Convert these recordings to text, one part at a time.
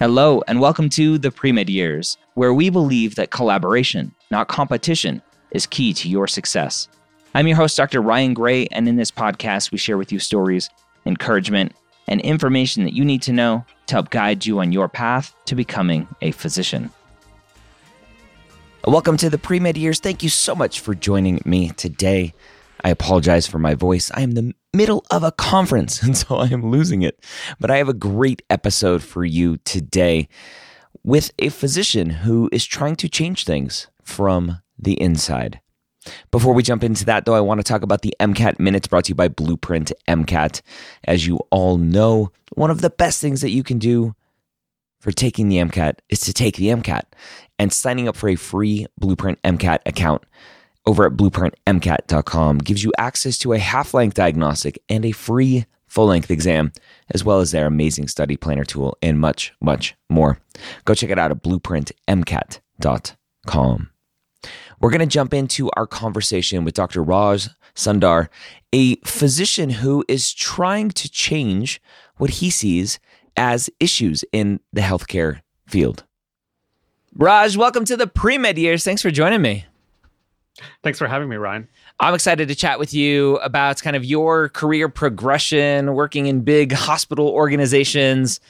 Hello, and welcome to the Pre-Med Years, where we believe that collaboration, not competition, is key to your success. I'm your host, Dr. Ryan Gray, and in this podcast, we share with you stories, encouragement, and information that you need to know to help guide you on your path to becoming a physician. Welcome to the Pre-Med Years. Thank you so much for joining me today. I apologize for my voice. I am the middle of a conference, and so I am losing it. But I have a great episode for you today with a physician who is trying to change things from the inside. Before we jump into that, though, I want to talk about the MCAT Minutes brought to you by Blueprint MCAT. As you all know, one of the best things that you can do for taking the MCAT is to take the MCAT. And signing up for a free Blueprint MCAT account over at blueprintmcat.com gives you access to a half length diagnostic and a free full length exam, as well as their amazing study planner tool and much, much more. Go check it out at blueprintmcat.com. We're going to jump into our conversation with Dr. Raj Sundar, a physician who is trying to change what he sees as issues in the healthcare field. Raj, welcome to the pre med years. Thanks for joining me. Thanks for having me, Ryan. I'm excited to chat with you about kind of your career progression, working in big hospital organizations,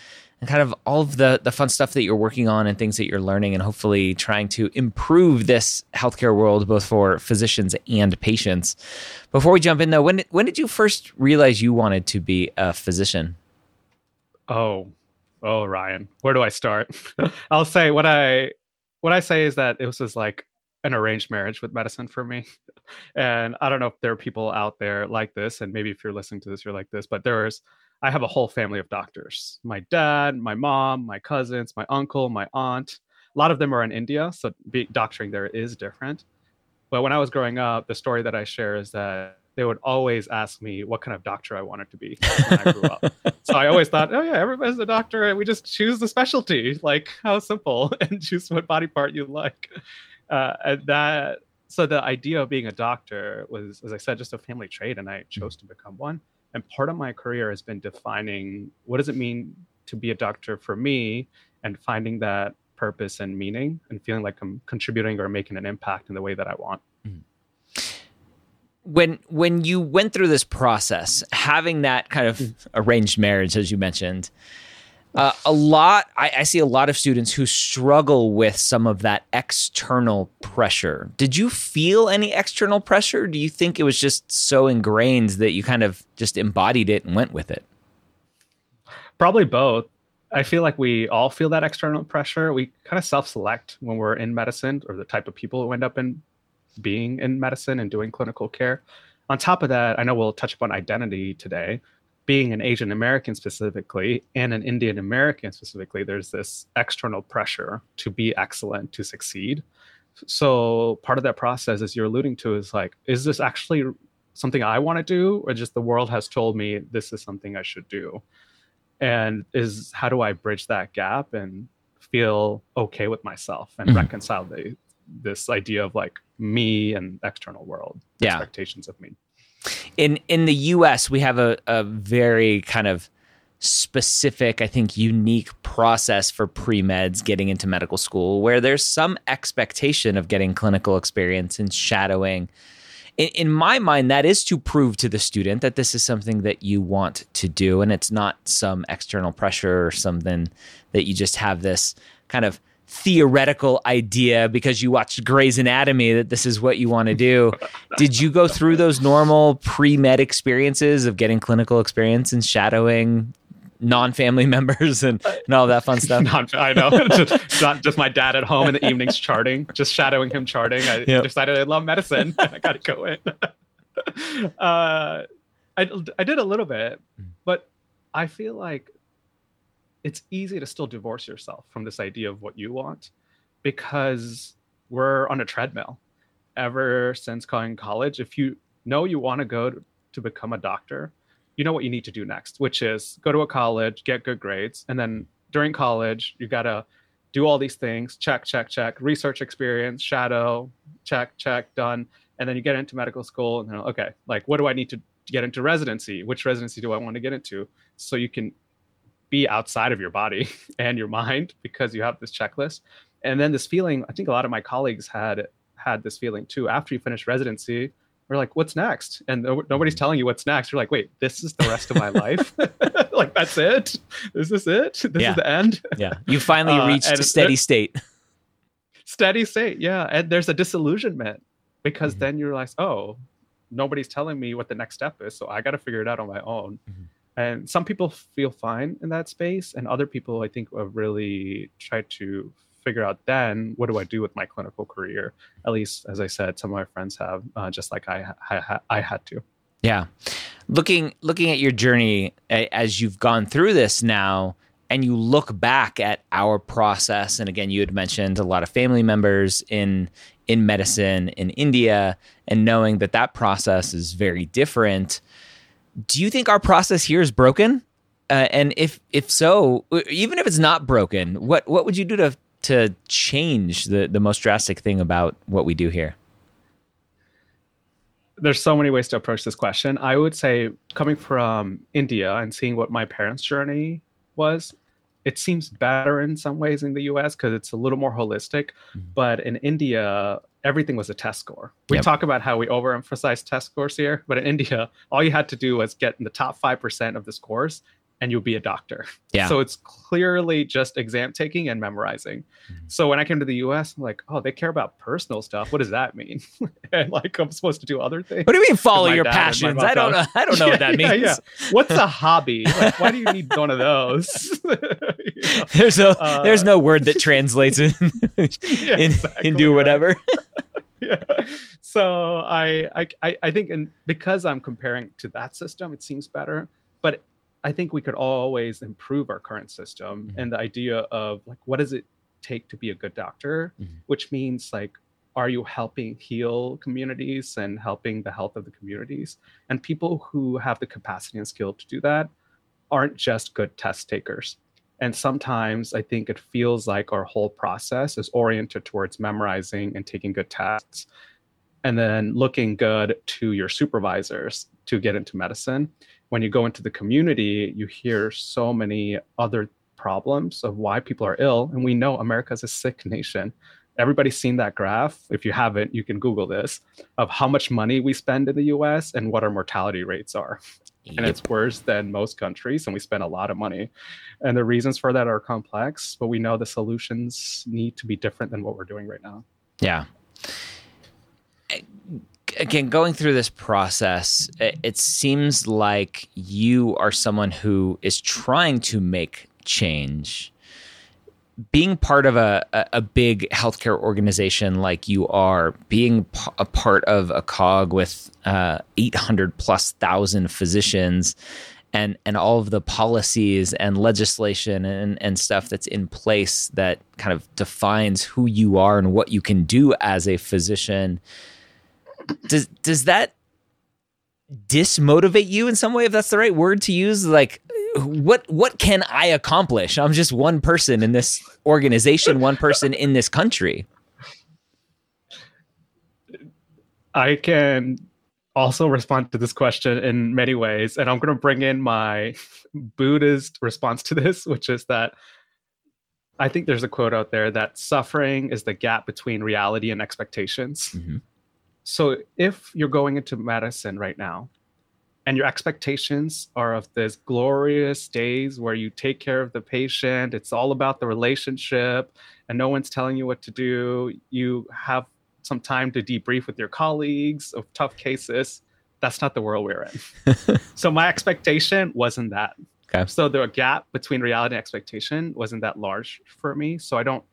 and kind of all of the, the fun stuff that you're working on and things that you're learning, and hopefully trying to improve this healthcare world, both for physicians and patients. Before we jump in, though, when, when did you first realize you wanted to be a physician? Oh, oh, Ryan, where do I start? I'll say what I what I say is that it was just like an arranged marriage with medicine for me. And I don't know if there are people out there like this, and maybe if you're listening to this, you're like this, but there's, I have a whole family of doctors my dad, my mom, my cousins, my uncle, my aunt. A lot of them are in India, so be, doctoring there is different. But when I was growing up, the story that I share is that they would always ask me what kind of doctor I wanted to be when I grew up. so I always thought, oh yeah, everybody's a doctor, and we just choose the specialty. Like how simple, and choose what body part you like uh, and that so the idea of being a doctor was, as I said, just a family trait, and I mm-hmm. chose to become one. And part of my career has been defining what does it mean to be a doctor for me, and finding that purpose and meaning, and feeling like I'm contributing or making an impact in the way that I want. Mm-hmm when when you went through this process having that kind of mm. arranged marriage as you mentioned uh, a lot I, I, see a lot of students who struggle with some of that external pressure. Did you feel any external pressure do you think it was just so ingrained that you kind of just embodied it and went with it? Probably both. I feel like we all feel that external pressure. We kind of self-select when we're in medicine or the type of people who end up in being in medicine and doing clinical care. On top of that i know we'll touch upon identity today being an Asian American specifically and an Indian American specifically, there's this external pressure to be excellent, to succeed. So part of that process, as you're alluding to, is like, is this actually something I want to do, or just the world has told me this is something I should do? And is how do I bridge that gap and feel okay with myself and mm-hmm. reconcile the this idea of like me and external world yeah. expectations of me in in the US we have a, a very kind of specific, I think, unique process for pre meds getting into medical school where there's some expectation of getting clinical experience and shadowing. in, in my mind, that is to prove to the student that this is something that you want to do, and it's not some external pressure or something that you just have this kind of theoretical idea because you watched Grey's Anatomy that this is what you want to do. Did you go through those normal pre med experiences of getting clinical experience and shadowing non-family members and, and all that fun stuff. Not, I know, just, not just my dad at home in the evenings charting, just shadowing him charting. I yep. decided I love medicine. I got to go in. uh, I I did a little bit, hmm. but I feel like it's easy to still divorce yourself from this idea of what you want because we're on a treadmill ever since going college. If you know you want to go to, become a doctor, you know what you need to do next, which is go to a college, get good grades, and then during college, you got to do all these things check, check, check, research experience, shadow, check, check, done. And then you get into medical school, and then, okay, like, what do I need to get into residency? Which residency do I want to get into? So you can be outside of your body and your mind because you have this checklist. And then this feeling, I think a lot of my colleagues had had this feeling too. After you finish residency, we're like, what's next? And nobody's telling you what's next. You're like, wait, this is the rest of my life? like, that's it? Is this it? This yeah. is the end? yeah. You finally uh, reached a steady state. Steady state. Yeah. And there's a disillusionment because mm-hmm. then you realize, oh, nobody's telling me what the next step is. So I got to figure it out on my own. Mm-hmm. And some people feel fine in that space. And other people, I think, have really tried to figure out then what do I do with my clinical career? At least, as I said, some of my friends have, uh, just like I, I, I had to. Yeah, looking looking at your journey as you've gone through this now, and you look back at our process, and again, you had mentioned a lot of family members in in medicine in India, and knowing that that process is very different. Do you think our process here is broken? Uh, and if if so, even if it's not broken, what what would you do to to change the the most drastic thing about what we do here? There's so many ways to approach this question. I would say coming from India and seeing what my parents' journey was, it seems better in some ways in the US because it's a little more holistic. Mm-hmm. But in India, everything was a test score. We yep. talk about how we overemphasize test scores here, but in India, all you had to do was get in the top 5% of the scores and you'll be a doctor. Yeah. So it's clearly just exam taking and memorizing. Mm-hmm. So when I came to the US, I'm like, oh, they care about personal stuff. What does that mean? and like I'm supposed to do other things. What do you mean follow your passions? I don't know. I don't know yeah, what that means. Yeah, yeah. What's a hobby? Like, why do you need one of those? you know? There's no uh, there's no word that translates in, in exactly into right. whatever. yeah. So I, I I think and because I'm comparing to that system, it seems better. But I think we could always improve our current system mm-hmm. and the idea of like what does it take to be a good doctor, mm-hmm. which means like are you helping heal communities and helping the health of the communities? And people who have the capacity and skill to do that aren't just good test takers. And sometimes I think it feels like our whole process is oriented towards memorizing and taking good tests and then looking good to your supervisors to get into medicine when you go into the community, you hear so many other problems of why people are ill. And we know America is a sick nation. Everybody's seen that graph. If you haven't, you can Google this of how much money we spend in the US and what our mortality rates are. Yep. And it's worse than most countries, and we spend a lot of money. And the reasons for that are complex, but we know the solutions need to be different than what we're doing right now. Yeah again, going through this process, it, seems like you are someone who is trying to make change. Being part of a, a, big healthcare organization like you are, being a part of a cog with uh, 800 plus thousand physicians and, and all of the policies and legislation and, and stuff that's in place that kind of defines who you are and what you can do as a physician does does that dismotivate you in some way if that's the right word to use? Like what what can i accomplish? I'm just one person in this organization one person in this country. I can also respond to this question in many ways and i'm going to bring in my buddhist response to this which is that i think there's a quote out there that suffering is the gap between reality and expectations. Mm-hmm so if you're going into medicine right now and your expectations are of this glorious days where you take care of the patient it's all about the relationship and no one's telling you what to do you have some time to debrief with your colleagues of tough cases that's not the world we're in so my expectation wasn't that Okay. so the gap between reality and expectation wasn't that large for me so i don't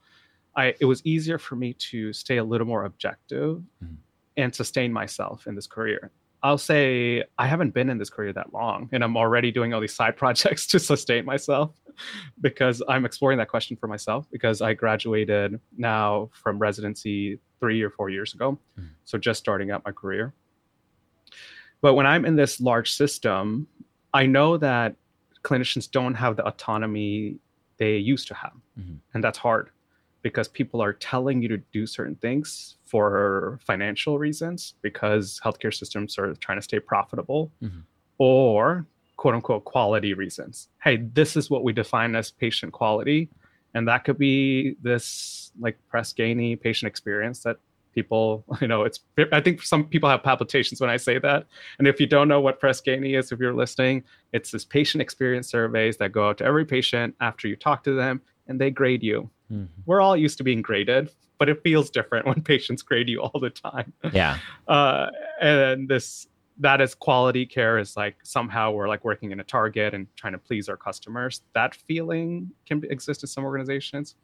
i it was easier for me to stay a little more objective Mhm. And sustain myself in this career I'll say I haven't been in this career that long, and I'm already doing all these side projects to sustain myself because I'm exploring that question for myself. Because I graduated now from residency three or four years ago, Mhm. so just starting out my career. But when I'm in this large system, I know that clinicians don't have the autonomy they used to have, Mhm. and that's hard because people are telling you to do certain things for financial reasons because healthcare systems are trying to stay profitable Mhm. or quote unquote quality reasons hey this is what we define as patient quality and that could be this like Press Ganey patient experience that people you know it's i think some people have palpitations when i say that and if you don't know what Press Ganey is if you're listening it's this patient experience surveys that go out to every patient after you talk to them and they grade you Mhm. we're all used to being graded, but it feels different when patients grade you all the time. Yeah. Uh, and this that is quality care is like somehow we're like working in a target and trying to please our customers. That feeling can be- exist in some organizations,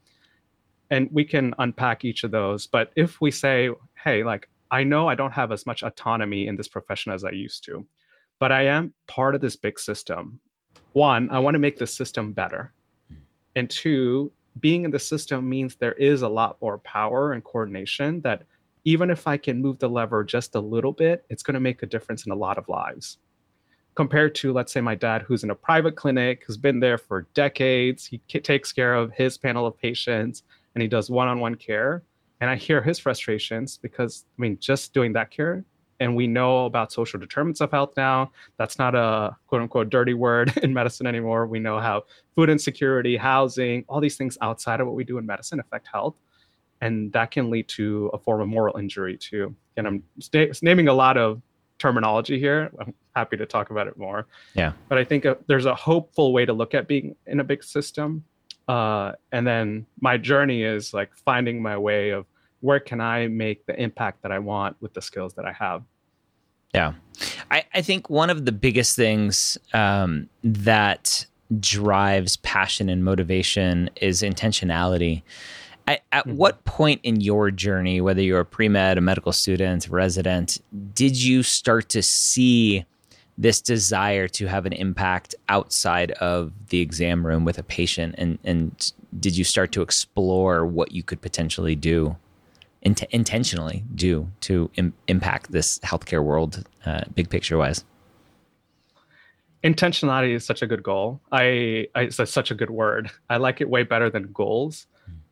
and we can unpack each of those. But if we say, hey, like I know I don't have as much autonomy in this profession as I used to, but I am part of this big system. One, I want to make the system better. And two, being in the system means there is a lot more power and coordination that even if I can move the lever just a little bit, it's going to make a difference in a lot of lives. Compared to, let's say, my dad, who's in a private clinic, who's been there for decades, he takes care of his panel of patients and he does one on one care. And I hear his frustrations because, I mean, just doing that care, and we know about social determinants of health now. That's not a quote unquote dirty word in medicine anymore. We know how food insecurity, housing, all these things outside of what we do in medicine affect health. And that can lead to a form of moral injury too. And I'm sta- naming a lot of terminology here. I'm happy to talk about it more. Yeah. But I think uh, there's a hopeful way to look at being in a big system. Uh, and then my journey is like finding my way of where can I make the impact that I want with the skills that I have. Yeah. I, I think one of the biggest things um, that drives passion and motivation is intentionality. At, at Mhm. what point in your journey, whether you're a pre med, a medical student, resident, did you start to see this desire to have an impact outside of the exam room with a patient? And, and did you start to explore what you could potentially do? Int- intentionally do to Im- impact this healthcare world, uh, big picture wise? intentionality is such a good goal. I, I it's such a good word. I like it way better than goals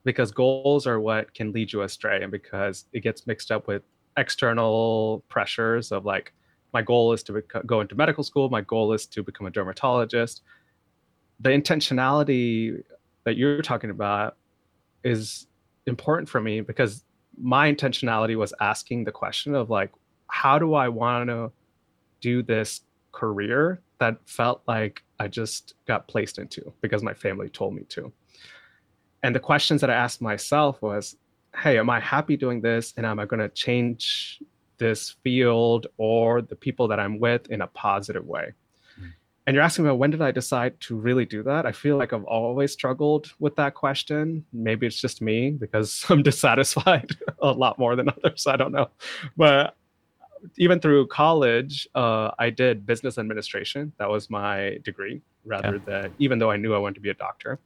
because goals are what can lead you astray and because it gets mixed up with external pressures of like my goal is to bec- go into medical school, my goal is to become a dermatologist. The intentionality that you're talking about is important for me because my intentionality was asking the question of like how do I want to do this career that felt like I just got placed into because my family told me to. And the questions that I asked myself was, hey, am I happy doing this? And am I going to change this field or the people that I'm with in a positive way? And you're asking about when did I decide to really do that? I feel like I've always struggled with that question. Maybe it's just me because I'm dissatisfied a lot more than others. I don't know. But even through college, uh, I did business administration. That was my degree, rather than even though I knew I wanted to be a doctor,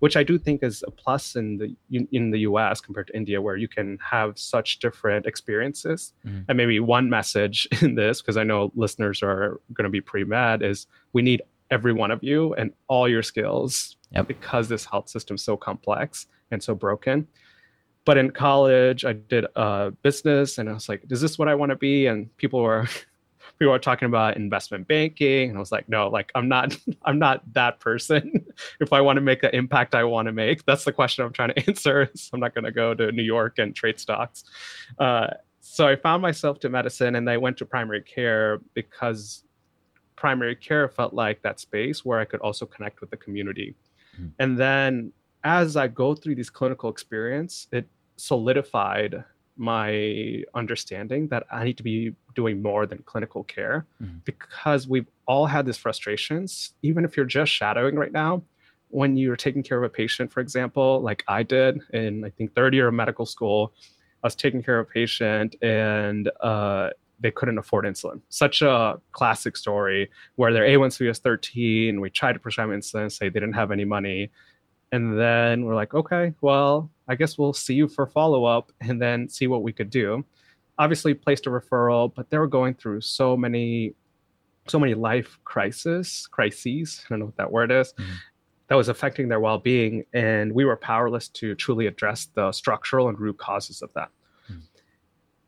which I do think is a plus in the in the U.S. compared to India, where you can have such different experiences. Mhm. And maybe one message in this, because I know listeners are going to be pretty mad, is we need every one of you and all your skills Yep. because this health system is so complex and so broken but in college i did uh, business and i was like is this what i want to be and people were people are talking about investment banking and i was like no like i'm not i'm not that person if i want to make the impact i want to make that's the question i'm trying to answer so i'm not going to go to new york and trade stocks uh, so I found myself to medicine and I went to primary care because primary care felt like that space where I could also connect with the community. Mm-hmm. And then as I go through these clinical experience, it solidified my understanding that I need to be doing more than clinical care mm-hmm. because we've all had these frustrations. Even if you're just shadowing right now, when you're taking care of a patient, for example, like I did in I think third year of medical school, I was taking care of a patient and uh, they couldn't afford insulin. Such a classic story where their A1C was 13. We tried to prescribe insulin, say they didn't have any money. And then we're like, okay, well, I guess we'll see you for follow up and then see what we could do. Obviously, placed a referral, but they were going through so many, so many life crisis crises. I don't know what that word is. Mm-hmm that was affecting their well-being and we were powerless to truly address the structural and root causes of that.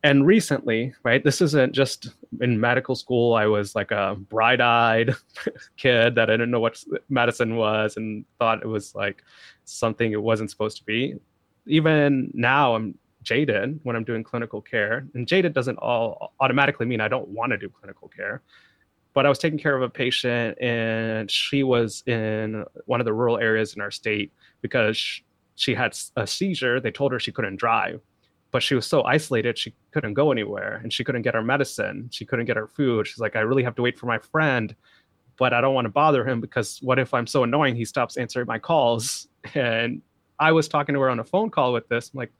And recently right this isn't just in medical school i was like a bright-eyed kid that i didn't know what medicine was and thought it was like something it wasn't supposed to be. Even now i'm jaded when i'm doing clinical care. And jaded doesn't all automatically mean i don't want to do clinical care. But I was taking care of a patient and she was in one of the rural areas in our state because she had a seizure. They told her she couldn't drive, but she was so isolated she couldn't go anywhere and she couldn't get her medicine. She couldn't get her food. She's like, I really have to wait for my friend, but I don't want to bother him because what if I'm so annoying he stops answering my calls? And I was talking to her on a phone call with this. I'm like,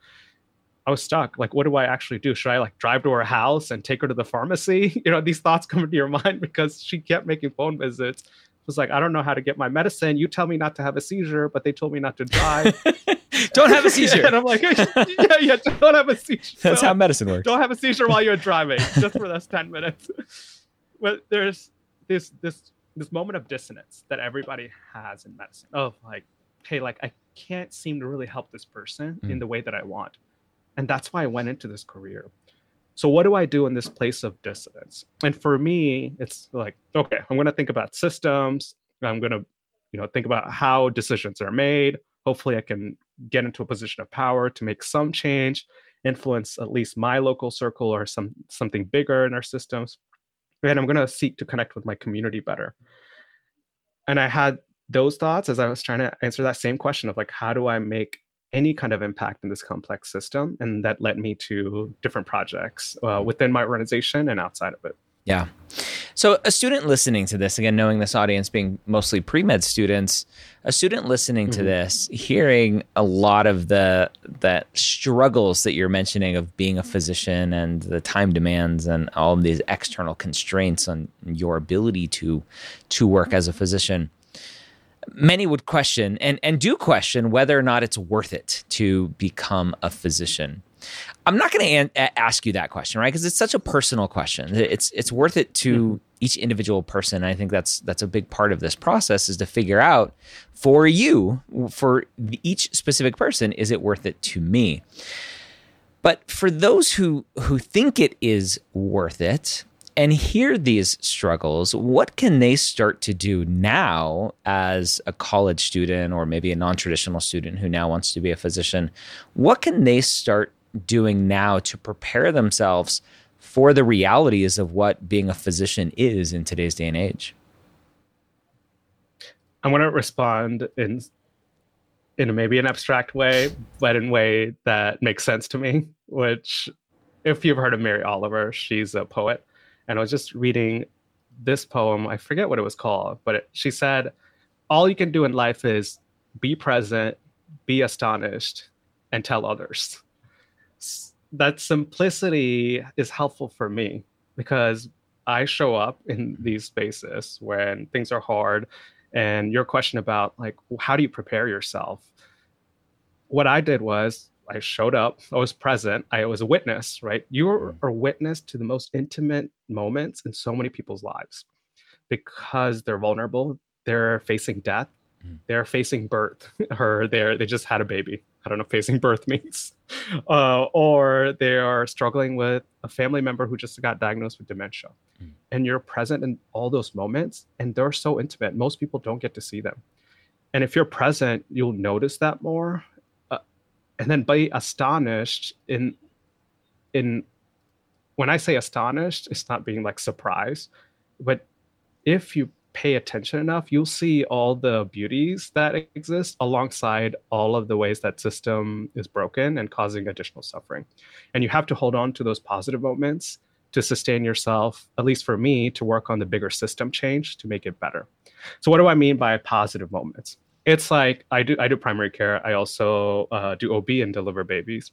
I was stuck. Like, what do I actually do? Should I like drive to her house and take her to the pharmacy? You know, these thoughts come into your mind because she kept making phone visits. Was like, I don't know how to get my medicine. You tell me not to have a seizure, but they told me not to drive. don't have a seizure. and I'm like, yeah, yeah, don't have a seizure. That's how medicine works. Don't have a seizure while you're driving, just for those 10 minutes. But there's this this this moment of dissonance that everybody has in medicine. Of like, hey, like I can't seem to really help this person mm. in the way that I want and that's why I went into this career. So what do I do in this place of dissonance? And for me, it's like, okay, I'm going to think about systems. I'm going to, you know, think about how decisions are made. Hopefully I can get into a position of power to make some change, influence at least my local circle or some something bigger in our systems. And I'm going to seek to connect with my community better. And I had those thoughts as I was trying to answer that same question of like, how do I make any kind of impact in this complex system. And that led me to different projects uh, within my organization and outside of it. Yeah. So, a student listening to this, again, knowing this audience being mostly pre med students, a student listening mm-hmm. to this, hearing a lot of the that struggles that you're mentioning of being a physician and the time demands and all of these external constraints on your ability to to work as a physician many would question and, and do question whether or not it's worth it to become a physician. I'm not going to an- ask you that question, right? Because it's such a personal question. It's it's worth it to mm-hmm. each individual person. I think that's that's a big part of this process is to figure out for you, for each specific person, is it worth it to me? But for those who who think it is worth it, and hear these struggles, what can they start to do now as a college student or maybe a non traditional student who now wants to be a physician? What can they start doing now to prepare themselves for the realities of what being a physician is in today's day and age? I want to respond in in maybe an abstract way, but in a way that makes sense to me. Which, if you've heard of Mary Oliver, she's a poet, and I was just reading this poem. I forget what it was called, but it, she said, "All you can do in life is be present, be astonished, and tell others." That simplicity is helpful for me because I show up in these spaces when things are hard. And your question about like, how do you prepare yourself? What I did was I showed up, I was present, I was a witness, right? You are mm. a witness to the most intimate moments in so many people's lives because they're vulnerable, they're facing death, mm. they're facing birth, or they're they just had a baby. I don't know facing birth means, uh, or they are struggling with a family member who just got diagnosed with dementia, mm. and you're present in all those moments, and they're so intimate. Most people don't get to see them, and if you're present, you'll notice that more, and then be astonished in in when I say astonished, it's not being like surprised, but if you pay attention enough, you'll see all the beauties that exist alongside all of the ways that system is broken and causing additional suffering. And you have to hold on to those positive moments to sustain yourself, at least for me, to work on the bigger system change to make it better. So what do I mean by positive moments? It's like I do I do primary care. I also uh, do OB and deliver babies.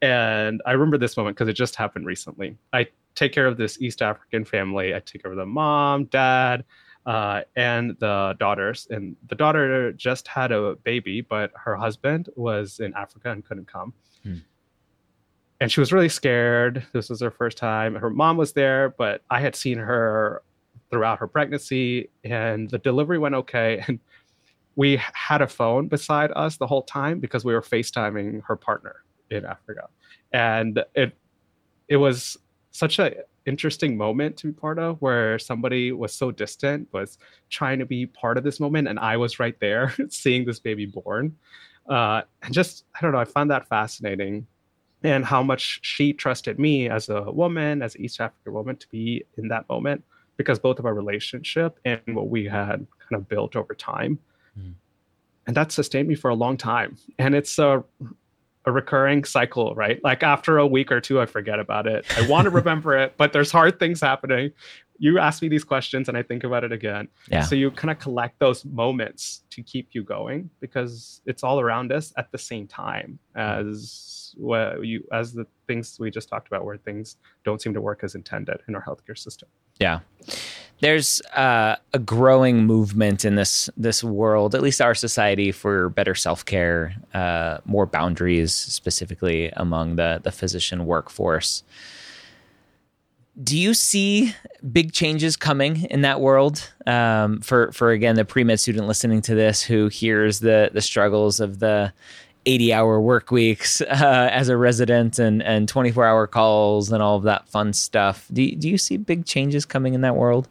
And I remember this moment because it just happened recently. I take care of this East African family. I take care of the mom, dad, uh, and the daughters. And the daughter just had a baby, but her husband was in Africa and couldn't come. Hmm. And she was really scared. This was her first time. Her mom was there, but I had seen her throughout her pregnancy, and the delivery went okay. And we had a phone beside us the whole time because we were FaceTiming her partner in Africa, and it it was such a interesting moment to be part of where somebody was so distant was trying to be part of this moment and i was right there seeing this baby born. Uh, and just i don't know i found that fascinating and how much she trusted me as a woman as an east african woman to be in that moment because both of our relationship and what we had kind of built over time mm. and that sustained me for a long time and it's a a recurring cycle, right? Like after a week or two, I forget about it. I want to remember it, but there's hard things happening. You ask me these questions and I think about it again. Yeah. So you kind of collect those moments to keep you going because it's all around us at the same time as well you as the things we just talked about where things don't seem to work as intended in our healthcare system. Yeah there's uh, a growing movement in this this world, at least our society, for better self care, uh, more boundaries, specifically among the the physician workforce. Do you see big changes coming in that world? Um, for for again the pre med student listening to this who hears the the struggles of the 80 hour work weeks uh, as a resident and, and 24 hour calls and all of that fun stuff. Do, do you see big changes coming in that world?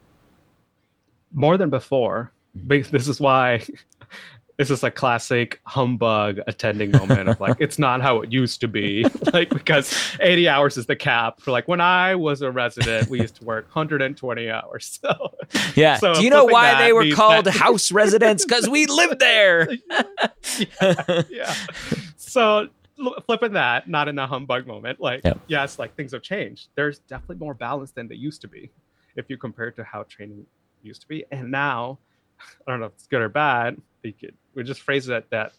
More than before. Mm-hmm. This is why this is a classic humbug attending moment of like it's not how it used to be. Like because 80 hours is the cap for like when i was a resident we used to work 120 hours. So yeah. so do you know why they were called that... house residents? Because we lived there. Yeah, yeah, so flipping that not in a humbug moment like yep. yes like things have changed. There's definitely more balance than they used to be if you compare it to how training used to be. And now, I don't know if it's good or bad. We could we just phrase it that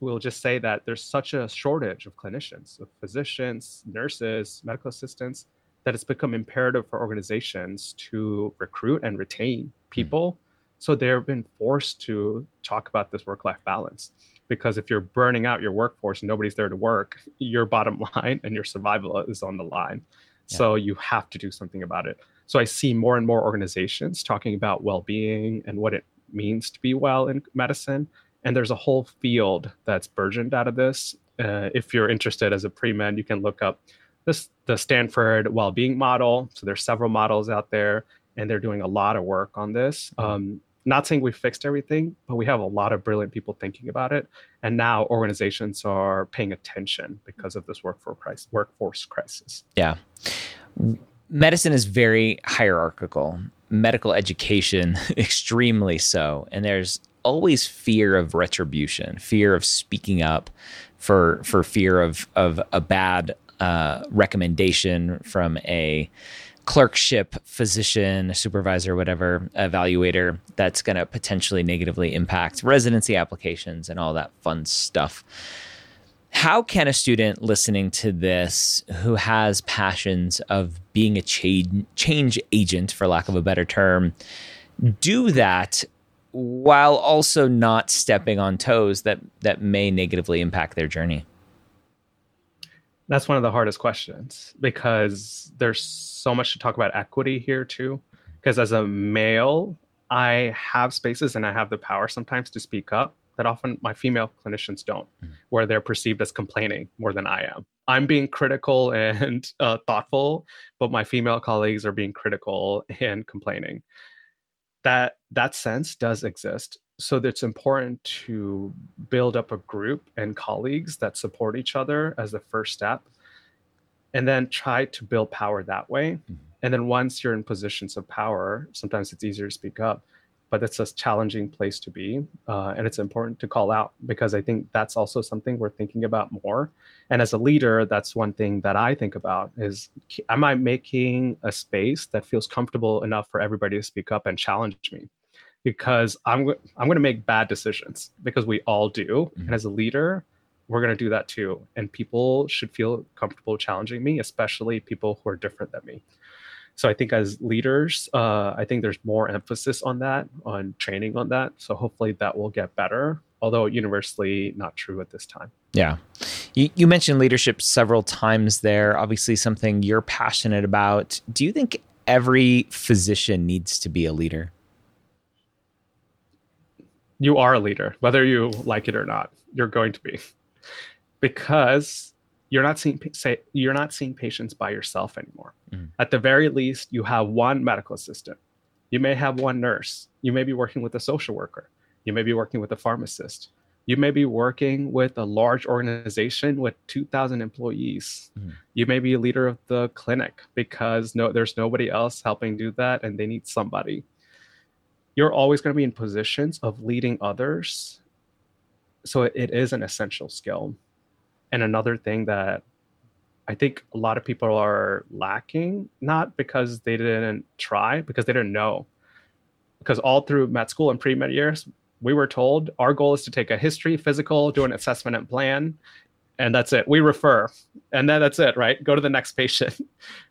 we'll just say that there's such a shortage of clinicians, of physicians, nurses, medical assistants, that it's become imperative for organizations to recruit and retain hmm. people. So they've been forced to talk about this work-life balance. Because if you're burning out your workforce and nobody's there to work, your bottom line and your survival is on the line. Yeah. So you have to do something about it. So I see more and more organizations talking about well-being and what it means to be well in medicine. And there's a whole field that's burgeoned out of this. Uh, if you're interested as a pre-med, you can look up this the Stanford well-being model. So there's several models out there, and they're doing a lot of work on this. Mm-hmm. Um, not saying we fixed everything, but we have a lot of brilliant people thinking about it. And now organizations are paying attention because of this workforce crisis. Workforce crisis. Yeah medicine is very hierarchical, medical education, extremely so. And there's always fear of retribution, fear of speaking up for for fear of of a bad uh, recommendation from a clerkship physician supervisor whatever evaluator that's going to potentially negatively impact residency applications and all that fun stuff how can a student listening to this who has passions of being a change, change agent, for lack of a better term, do that while also not stepping on toes that, that may negatively impact their journey? That's one of the hardest questions because there's so much to talk about equity here, too. Because as a male, I have spaces and I have the power sometimes to speak up that often my female clinicians don't, mm-hmm. where they're perceived as complaining more than I am. I'm being critical and uh, thoughtful, but my female colleagues are being critical and complaining. That that sense does exist. So it's important to build up a group and colleagues that support each other as the first step. and then try to build power that way. Mm-hmm. And then once you're in positions of power, sometimes it's easier to speak up, but it's a challenging place to be. Uh, and it's important to call out because I think that's also something we're thinking about more. And as a leader, that's one thing that I think about is am I making a space that feels comfortable enough for everybody to speak up and challenge me? Because I'm I'm going to make bad decisions because we all do. Mm-hmm. And as a leader, we're going to do that too. And people should feel comfortable challenging me, especially people who are different than me. So I think as leaders, uh, I think there's more emphasis on that, on training on that. So hopefully that will get better, although universally not true at this time. Yeah. You, you mentioned leadership several times there, obviously something you're passionate about. Do you think every physician needs to be a leader? You are a leader, whether you like it or not. You're going to be because you're not seeing say you're not seeing patients by yourself anymore. Mm. At the very least, you have one medical assistant. You may have one nurse. You may be working with a social worker. You may be working with a pharmacist. You may be working with a large organization with 2,000 employees. Mm. You may be a leader of the clinic because no, there's nobody else helping do that, and they need somebody. You're always going to be in positions of leading others, so it, it is an essential skill and another thing that I think a lot of people are lacking, not because they didn't try, because they didn't know. Because all through med school and pre med years, we were told our goal is to take a history, physical, do an assessment and plan, and that's it. We refer, and then that's it, right? Go to the next patient.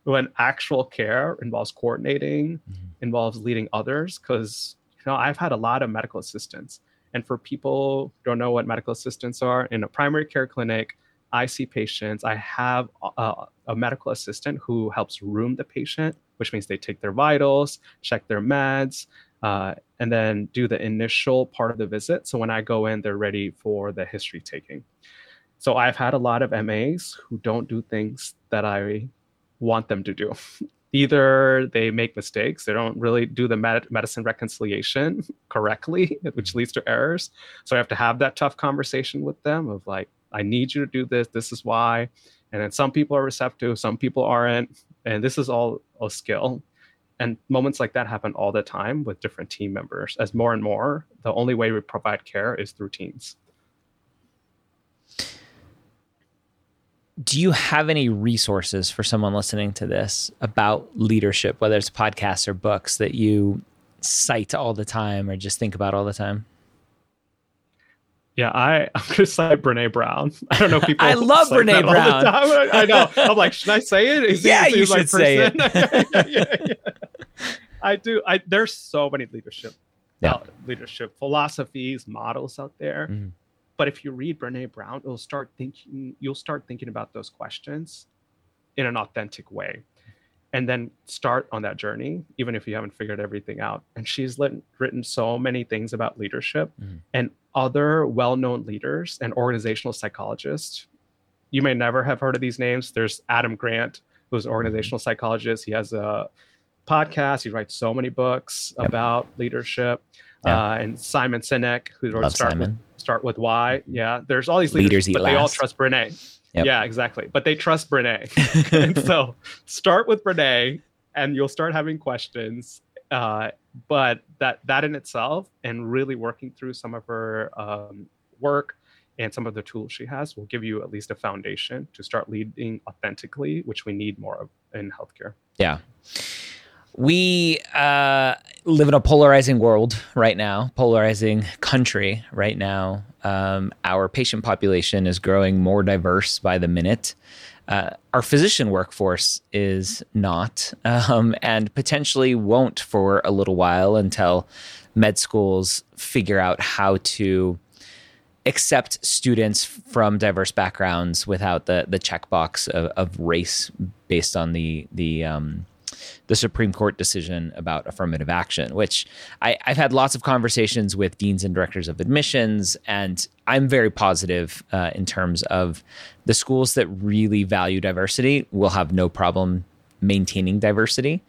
when actual care involves coordinating, mm-hmm. involves leading others, because you know I've had a lot of medical assistants, and for people who don't know what medical assistants are in a primary care clinic, I see patients. I have a, a, medical assistant who helps room the patient, which means they take their vitals, check their meds, uh, and then do the initial part of the visit. So when I go in, they're ready for the history taking. So I've had a lot of MAs who don't do things that I want them to do. Either they make mistakes, they don't really do the med- medicine reconciliation correctly, which leads to errors. So I have to have that tough conversation with them of like, I need you to do this. This is why. And then some people are receptive, some people aren't. And this is all a skill. And moments like that happen all the time with different team members. As more and more, the only way we provide care is through teams. Do you have any resources for someone listening to this about leadership, whether it's podcasts or books that you cite all the time or just think about all the time? Yeah, I, I'm gonna cite Brene Brown. I don't know people. I love Brene Brown. I know. I'm like, should I say it? Is yeah, you should say it. yeah, yeah, yeah. I do. I there's so many leadership, yeah. uh, leadership philosophies, models out there. Mm. But if you read Brene Brown, it'll start thinking. You'll start thinking about those questions in an authentic way and then start on that journey, even if you haven't figured everything out. And she's lit- written so many things about leadership mm. and other well known leaders and organizational psychologists. You may never have heard of these names. There's Adam Grant, who's an organizational psychologist. He has a podcast, he writes so many books yep. about leadership. Yeah. Uh, and Simon Sinek, who wrote Start with, Start with Why. Yeah, there's all these leaders, leaders but last. they all trust Brene. Yep. Yeah, exactly. But they trust Brene. and so start with Brene and you'll start having questions. Uh, but that that in itself and really working through some of her um, work and some of the tools she has will give you at least a foundation to start leading authentically, which we need more of in healthcare. Yeah. We uh, live in a polarizing world right now, polarizing country right now. Um, our patient population is growing more diverse by the minute. Uh, our physician workforce is not, um, and potentially won't for a little while until med schools figure out how to accept students from diverse backgrounds without the the checkbox of, of race based on the the um, the Supreme Court decision about affirmative action, which I, have had lots of conversations with deans and directors of admissions, and I'm very positive uh, in terms of the schools that really value diversity will have no problem maintaining diversity.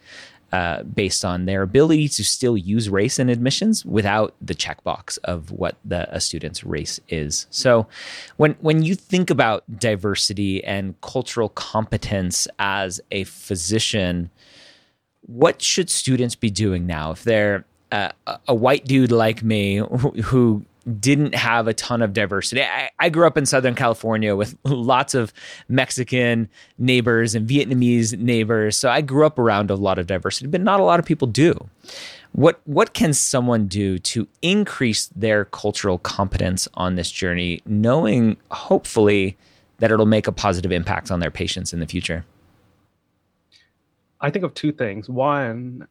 uh, based on their ability to still use race in admissions without the checkbox of what the a student's race is. So, when when you think about diversity and cultural competence as a physician, what should students be doing now if they're uh, a white dude like me who, didn't have a ton of diversity. I, I, grew up in Southern California with lots of Mexican neighbors and Vietnamese neighbors. So I grew up around a lot of diversity, but not a lot of people do. What what can someone do to increase their cultural competence on this journey, knowing hopefully that it'll make a positive impact on their patients in the future? I think of two things. One,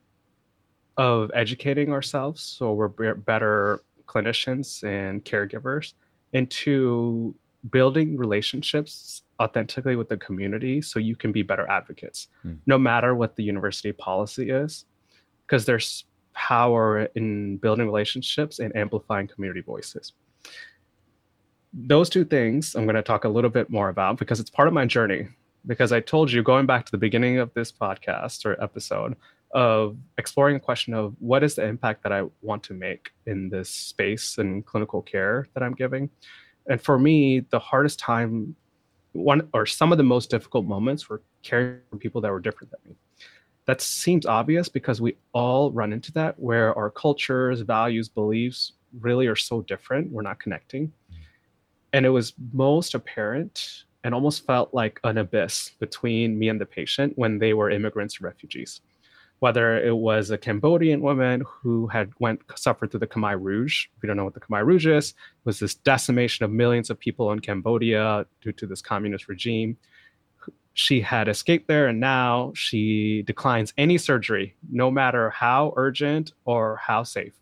of educating ourselves so we're better clinicians and caregivers, and two, building relationships authentically with the community so you can be better advocates, mm. no matter what the university policy is, because there's power in building relationships and amplifying community voices. Those two things I'm going to talk a little bit more about because it's part of my journey. Because I told you, going back to the beginning of this podcast or episode, of exploring the question of what is the impact that I want to make in this space and clinical care that I'm giving. And for me, the hardest time, one or some of the most difficult moments were caring for people that were different than me. That seems obvious because we all run into that where our cultures, values, beliefs really are so different. We're not connecting. And it was most apparent and almost felt like an abyss between me and the patient when they were immigrants or refugees whether it was a Cambodian woman who had went suffered through the Khmer Rouge. If you don't know what the Khmer Rouge is, was this decimation of millions of people in Cambodia due to this communist regime. She had escaped there, and now she declines any surgery, no matter how urgent or how safe.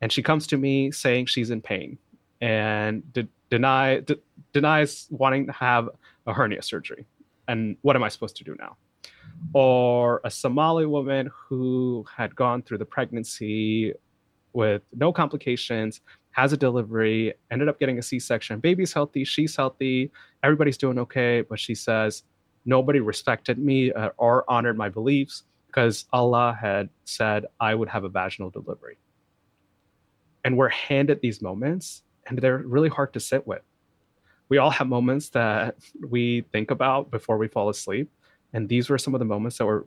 And she comes to me saying she's in pain and de- deny de- denies wanting to have a hernia surgery. And what am I supposed to do now? or a Somali woman who had gone through the pregnancy with no complications, has a delivery, ended up getting a C section. Baby's healthy, she's healthy, everybody's doing okay. But she says, nobody respected me uh, or honored my beliefs because Allah had said I would have a vaginal delivery. And we're handed these moments, and they're really hard to sit with. We all have moments that we think about before we fall asleep. And these were some of the moments that were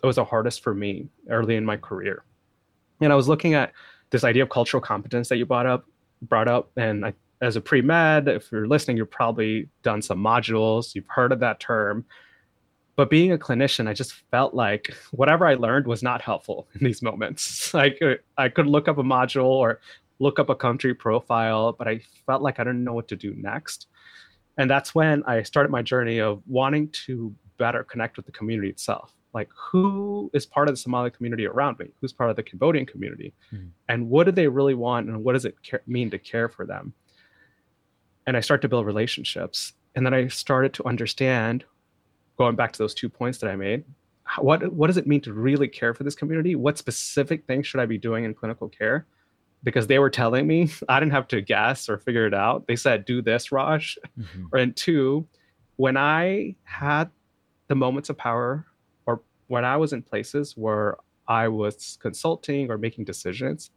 that was the hardest for me early in my career. And i was looking at this idea of cultural competence that you brought up brought up. And I, as a pre-med if you're listening you've probably done some modules. You've heard of that term. But being a clinician i just felt like whatever i learned was not helpful in these moments. Like i could look up a module or look up a country profile but i felt like i didn't know what to do next. And that's when i started my journey of wanting to better connect with the community itself. Like who is part of the somali community around me? Who's part of the cambodian community? Mm-hmm. and what do they really want and what does it care, mean to care for them? And i start to build relationships and then i started to understand going back to those two points that i made what what does it mean to really care for this community? What specific things should i be doing in clinical care because they were telling me i didn't have to guess or figure it out they said do this raj mm-hmm. and two when i had the moments of power or when I was in places where I was consulting or making decisions,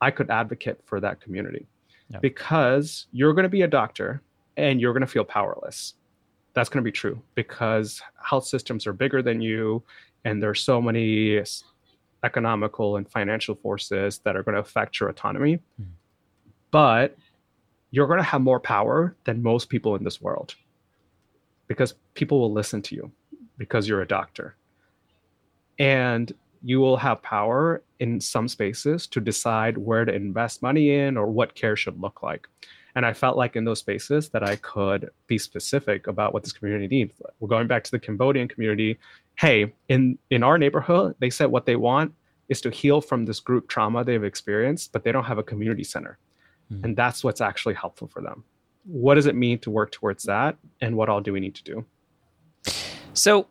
I could advocate for that community yeah. because you're going to be a doctor and you're going to feel powerless. That's going to be true because health systems are bigger than you and there's so many economical and financial forces that are going to affect your autonomy. Mm. But you're going to have more power than most people in this world because people will listen to you because you're a doctor. And you will have power in some spaces to decide where to invest money in or what care should look like. And I felt like in those spaces that I could be specific about what this community needs. We're going back to the Cambodian community. Hey, in in our neighborhood, they said what they want is to heal from this group trauma they've experienced, but they don't have a community center. Mm-hmm. And that's what's actually helpful for them. What does it mean to work towards that? And what all do we need to do? So,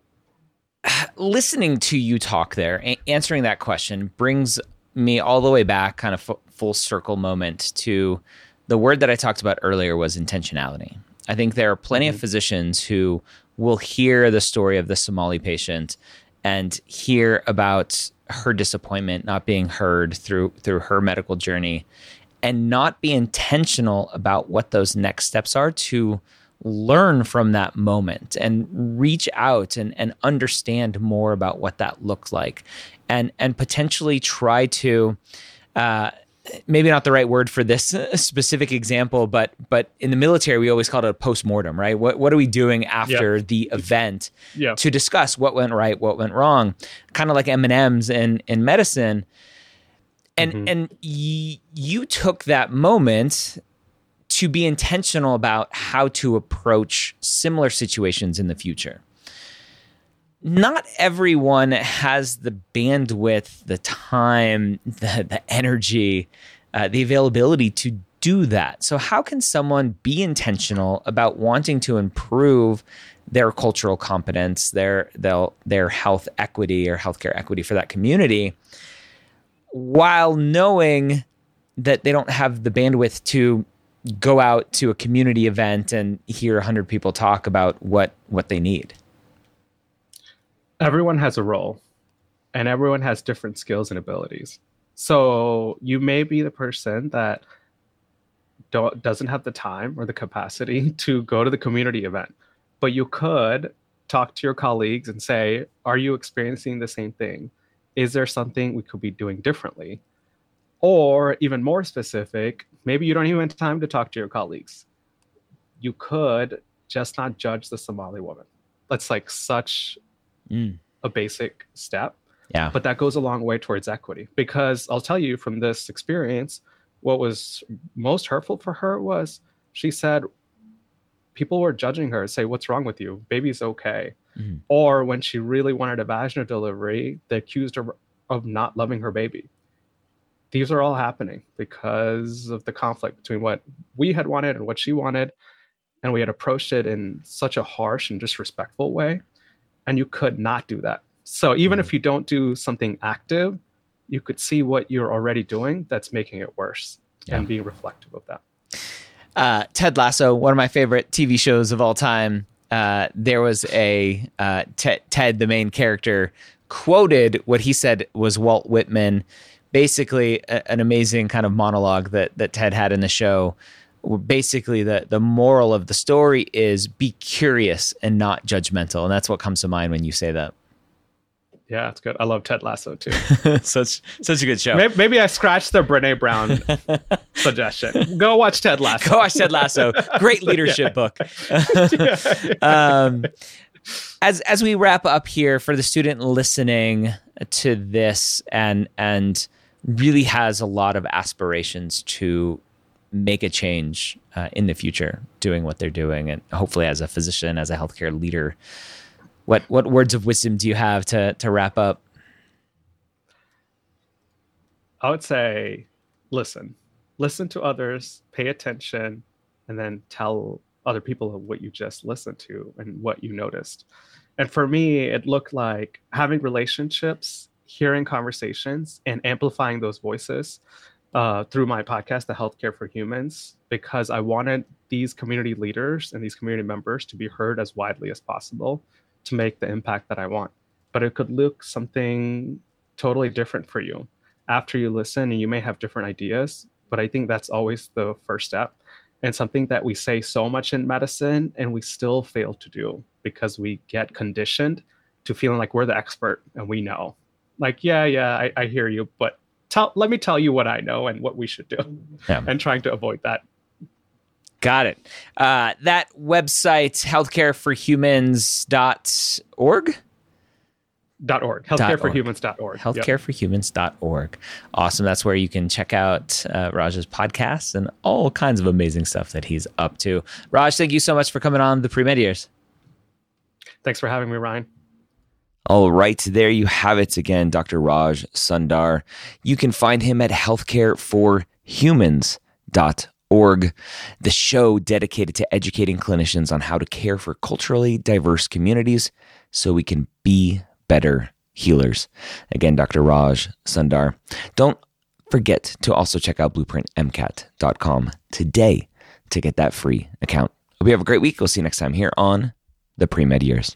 listening to you talk there, a- answering that question brings me all the way back, kind of f- full circle moment to the word that I talked about earlier was intentionality. I think there are plenty mm-hmm. of physicians who will hear the story of the Somali patient and hear about her disappointment not being heard through through her medical journey and not be intentional about what those next steps are to learn from that moment and reach out and, and understand more about what that looks like and and potentially try to uh, maybe not the right word for this specific example, but but in the military we always call it a post-mortem, right? What what are we doing after yep. the event yep. to discuss what went right, what went wrong? Kind of like M and M's in in medicine. And mm-hmm. and y- you took that moment to be intentional about how to approach similar situations in the future not everyone has the bandwidth, the time, the, the energy, uh, the availability to do that. So, how can someone be intentional about wanting to improve their cultural competence, their their, their health equity or healthcare equity for that community, while knowing that they don't have the bandwidth to go out to a community event and hear 100 people talk about what what they need? Everyone has a role and everyone has different skills and abilities. So you may be the person that don't, doesn't have the time or the capacity to go to the community event, but you could talk to your colleagues and say, Are you experiencing the same thing? Is there something we could be doing differently? Or even more specific, maybe you don't even have time to talk to your colleagues. You could just not judge the Somali woman. That's like such mm. a basic step. Yeah. But that goes a long way towards equity because I'll tell you from this experience, what was most hurtful for her was she said people were judging her, say, What's wrong with you? Baby's okay. Mm-hmm. Or when she really wanted a vaginal delivery, they accused her of not loving her baby. These are all happening because of the conflict between what we had wanted and what she wanted. And we had approached it in such a harsh and disrespectful way and you could not do that. So even mm-hmm. if you don't do something active, you could see what you're already doing that's making it worse yeah. and be reflective of that. Uh, Ted Lasso, one of my favorite TV shows of all time. Uh, there was a uh, Ted, Ted, the main character, quoted what he said was Walt Whitman, basically a, an amazing kind of monologue that that Ted had in the show basically the the moral of the story is be curious and not judgmental. And that's what comes to mind when you say that. Yeah it's good. I love ted lasso too. Such such a good show. Maybe, maybe i scratched the brene brown suggestion. Go watch ted lasso. Go watch ted lasso. Great leadership book. Um, as as we wrap up here for the student listening to this and and really has a lot of aspirations to make a change uh, in the future doing what they're doing. And hopefully as a physician as a healthcare leader what what words of wisdom do you have to to wrap up? I would say listen listen to others pay attention and then tell other people what you just listened to and what you noticed. And for me it looked like having relationships hearing conversations and amplifying those voices uh, through my podcast, The Healthcare for Humans, because I wanted these community leaders and these community members to be heard as widely as possible to make the impact that I want. But it could look something totally different for you after you listen, and you may have different ideas. But I think that's always the first step and something that we say so much in medicine and we still fail to do because we get conditioned to feeling like we're the expert and we know. Like, yeah, yeah, I, I hear you, but tell let me tell you what I know and what we should do, yeah. and trying to avoid that. Got it. Uh, that website, healthcareforhumans.org. Dot org. Healthcareforhumans.org. Healthcareforhumans.org. Awesome. That's where you can check out uh, Raj's podcasts and all kinds of amazing stuff that he's up to. Raj, thank you so much for coming on the pre med years. Thanks for having me, Ryan. All right, there you have it again, Dr. Raj Sundar. You can find him at healthcareforhumans.org, the show dedicated to educating clinicians on how to care for culturally diverse communities so we can be better healers. Again, Dr. Raj Sundar. Don't forget to also check out blueprintmcat.com today to get that free account. Hope you have a great week. We'll see you next time here on the Pre Med Years.